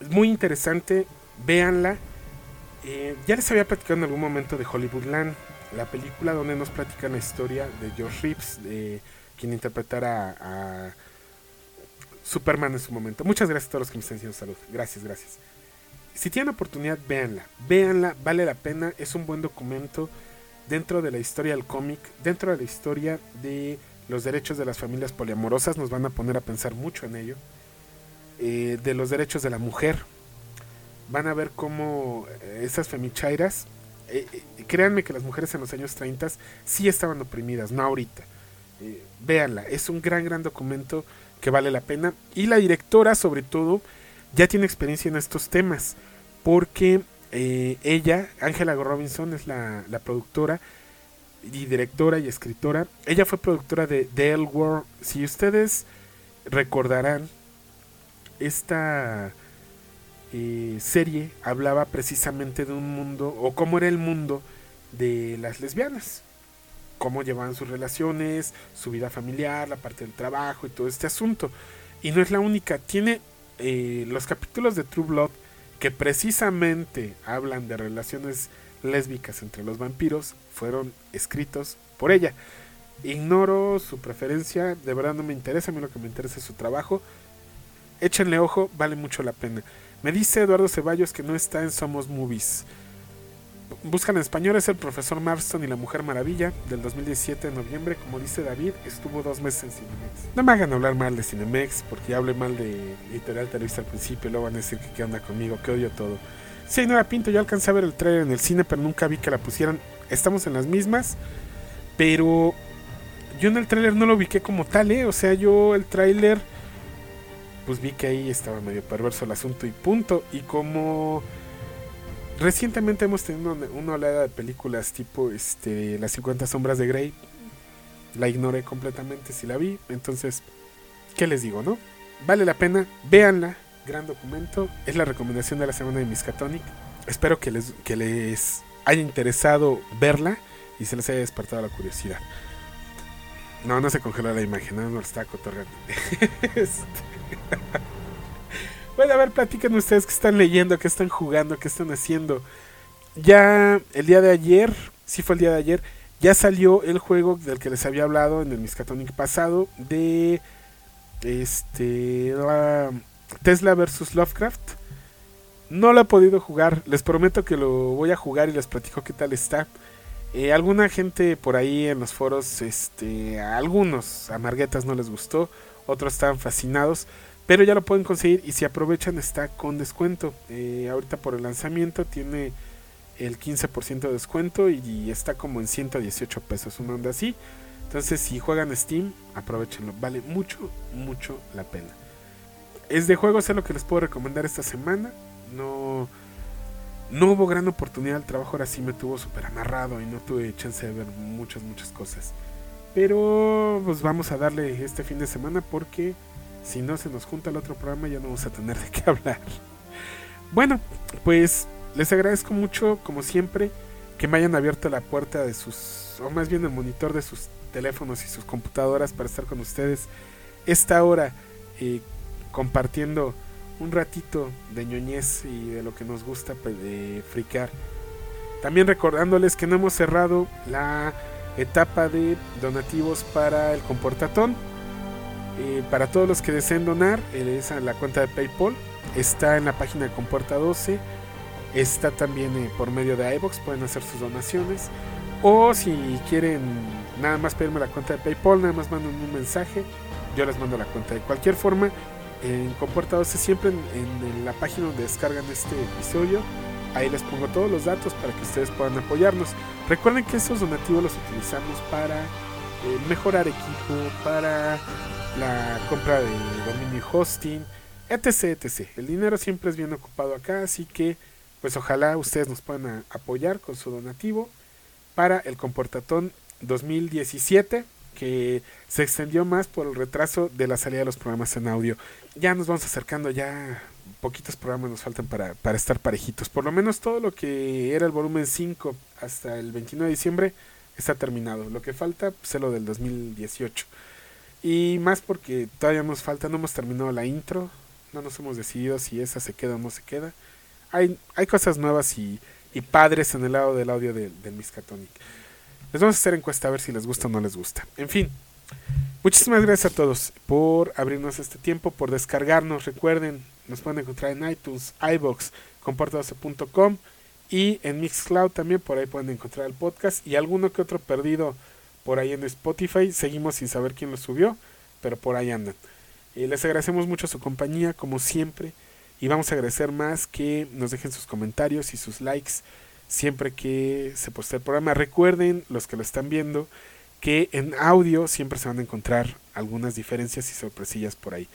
Es muy interesante, véanla. Eh, ya les había platicado en algún momento de Hollywoodland, la película donde nos platican la historia de George Reeves, de quien interpretara a, Superman en su momento. Muchas gracias a todos los que me están diciendo salud. Gracias, gracias. Si tienen oportunidad, véanla. Véanla, vale la pena. Es un buen documento dentro de la historia del cómic, dentro de la historia de los derechos de las familias poliamorosas. Nos van a poner a pensar mucho en ello. Eh, de los derechos de la mujer. Van a ver cómo eh, esas femichairas, eh, créanme que las mujeres en los años 30 sí estaban oprimidas, no ahorita. véanla, es un gran, gran documento que vale la pena. Y la directora, sobre todo, ya tiene experiencia en estos temas, porque ella, Angela Robinson, es la, la, productora y directora y escritora. Ella fue productora de The War. Si ustedes recordarán, esta eh, serie hablaba precisamente de un mundo, o cómo era el mundo de las lesbianas. Cómo llevaban sus relaciones, su vida familiar, la parte del trabajo y todo este asunto. Y no es la única, tiene eh, los capítulos de True Blood que precisamente hablan de relaciones lésbicas entre los vampiros fueron escritos por ella. Ignoro su preferencia, de verdad no me interesa, a mí lo que me interesa es su trabajo. Échenle ojo, vale mucho la pena. Me dice Eduardo Ceballos que no está en Somos Movies. Buscan en español, es el profesor Marston y la Mujer Maravilla del 2017 de noviembre. Como dice David, estuvo dos meses en Cinemex. No me hagan hablar mal de Cinemex porque hablé mal de Editorial Televisa al principio luego van a decir que qué onda conmigo, que odio todo. Sí, no la pinto, yo alcancé a ver el trailer en el cine, pero nunca vi que la pusieran. Estamos en las mismas, pero yo en el tráiler no lo ubiqué como tal, ¿eh? O sea, yo el tráiler, pues vi que ahí estaba medio perverso el asunto y punto. Y como recientemente hemos tenido una, oleada de películas tipo este, Las 50 sombras de Grey, la ignoré completamente si la vi. Entonces, ¿qué les digo, no? Vale la pena, véanla, gran documento. Es la recomendación de la semana de Miskatonic. Espero que les, que les haya interesado verla y se les haya despertado la curiosidad. No, no se congeló la imagen, no, no está cotorreando. Este. Bueno, a ver, platiquen ustedes qué están leyendo, qué están jugando, qué están haciendo. Ya el día de ayer, sí fue el día de ayer, ya salió el juego del que les había hablado en el Miskatonic pasado de este Tesla versus Lovecraft. No lo he podido jugar, les prometo que lo voy a jugar y les platico qué tal está. Eh, alguna gente por ahí en los foros, este, a algunos amarguetas no les gustó, otros estaban fascinados, pero ya lo pueden conseguir y si aprovechan está con descuento. Eh, ahorita por el lanzamiento tiene el 15% de descuento y, está como en 118 pesos, una onda así. Entonces si juegan Steam, aprovechenlo, vale mucho, mucho la pena. Es de juegos, es lo que les puedo recomendar esta semana. No no hubo gran oportunidad, el trabajo ahora sí me tuvo súper amarrado y no tuve chance de ver muchas, muchas cosas. Pero pues vamos a darle este fin de semana porque si no se nos junta el otro programa ya no vamos a tener de qué hablar. Bueno, pues les agradezco mucho, como siempre, que me hayan abierto la puerta de sus, o más bien el monitor de sus teléfonos y sus computadoras para estar con ustedes esta hora eh, compartiendo un ratito de ñoñez y de lo que nos gusta pues, de fricar. También recordándoles que no hemos cerrado la etapa de donativos para el comportatón. Eh, para todos los que deseen donar, eh, esa la cuenta de PayPal está en la página de Comporta 12. Está también eh, por medio de iBox, pueden hacer sus donaciones. O si quieren nada más pedirme la cuenta de PayPal, nada más manden un mensaje. Yo les mando la cuenta. De cualquier forma, en Comporta siempre en, la página donde descargan este episodio. Ahí les pongo todos los datos para que ustedes puedan apoyarnos. Recuerden que estos donativos los utilizamos para mejorar equipo, para la compra de dominio hosting, etc, etc. El dinero siempre es bien ocupado acá, así que pues ojalá ustedes nos puedan apoyar con su donativo para el Comportatón 2017 que se extendió más por el retraso de la salida de los programas en audio. Ya nos vamos acercando, ya poquitos programas nos faltan para, para estar parejitos. Por lo menos todo lo que era el volumen 5 hasta el 29 de diciembre está terminado. Lo que falta pues, es lo del 2018. Y más porque todavía nos falta, no hemos terminado la intro, no nos hemos decidido si esa se queda o no se queda. Hay, hay cosas nuevas y, y padres en el lado del audio del de Miskatonic. Les vamos a hacer encuesta a ver si les gusta o no les gusta. En fin, muchísimas gracias a todos por abrirnos este tiempo, por descargarnos. Recuerden, nos pueden encontrar en iTunes, iBox, comportadose.com y en Mixcloud también. Por ahí pueden encontrar el podcast y alguno que otro perdido por ahí en Spotify. Seguimos sin saber quién lo subió, pero por ahí andan. Les agradecemos mucho su compañía, como siempre. Y vamos a agradecer más que nos dejen sus comentarios y sus likes siempre que se postee el programa. Recuerden, los que lo están viendo, que en audio siempre se van a encontrar algunas diferencias y sorpresillas por ahí.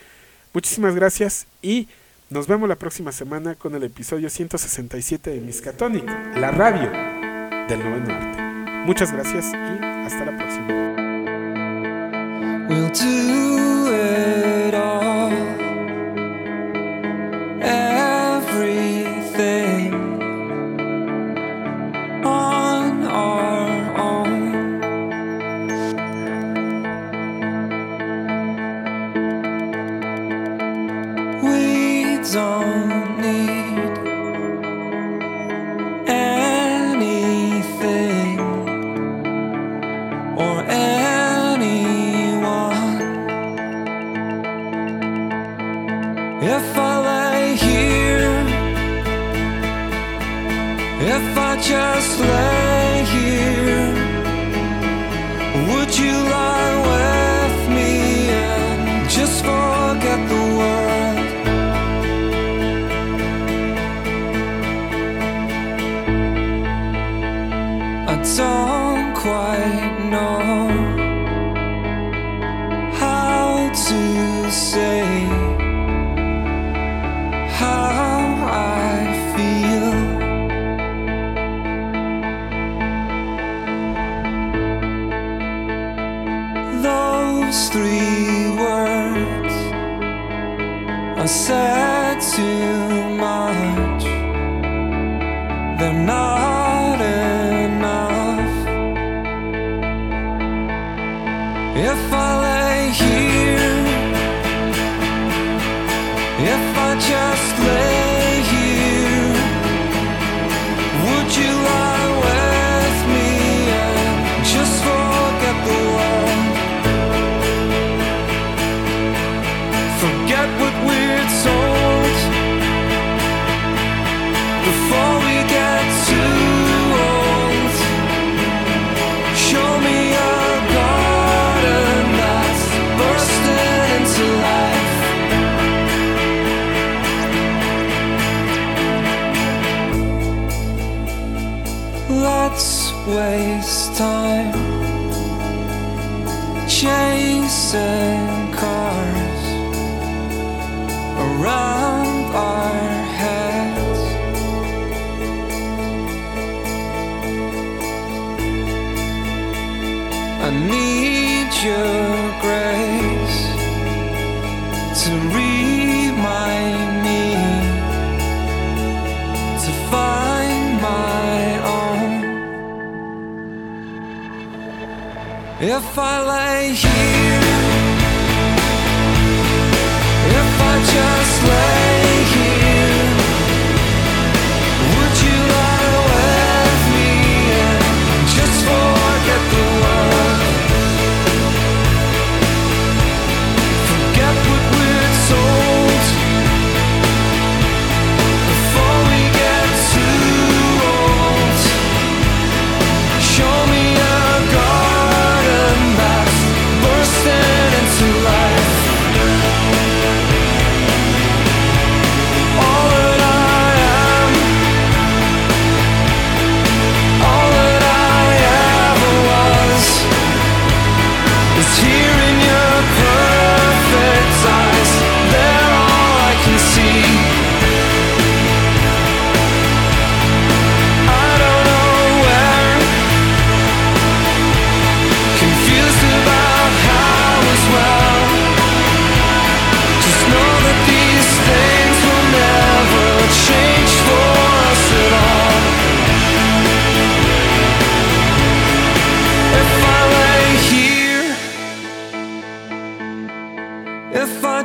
Muchísimas gracias y nos vemos la próxima semana con el episodio 167 de Miskatonic, la radio del noveno arte. Muchas gracias y hasta la próxima. If I lay here, if I just lay.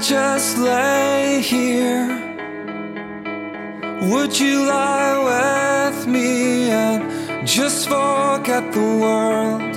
just lay here? Would you lie with me and just forget the world?